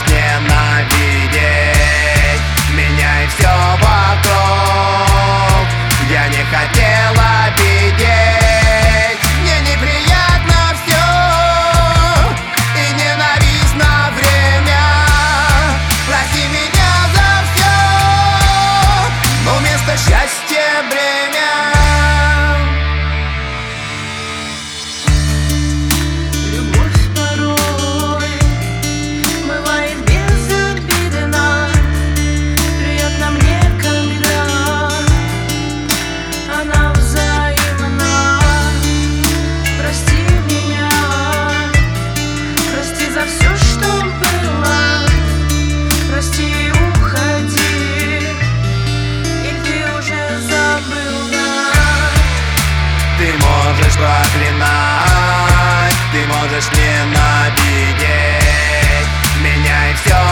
Damn. Проклинать. Ты можешь ненавидеть меня и все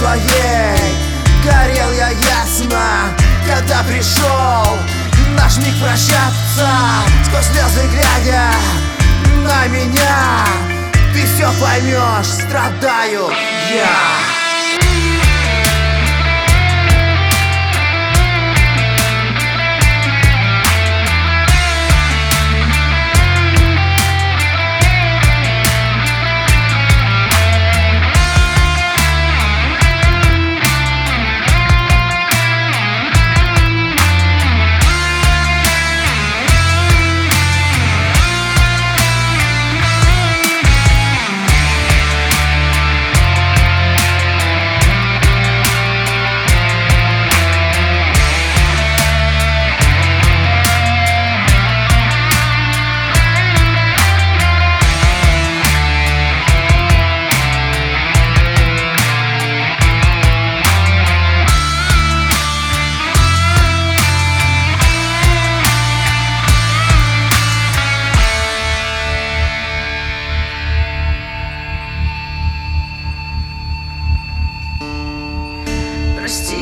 своей. Горел я ясно Когда пришел. Наш миг прощаться Сквозь слезы глядя на меня. Ты все поймешь, страдаю я прости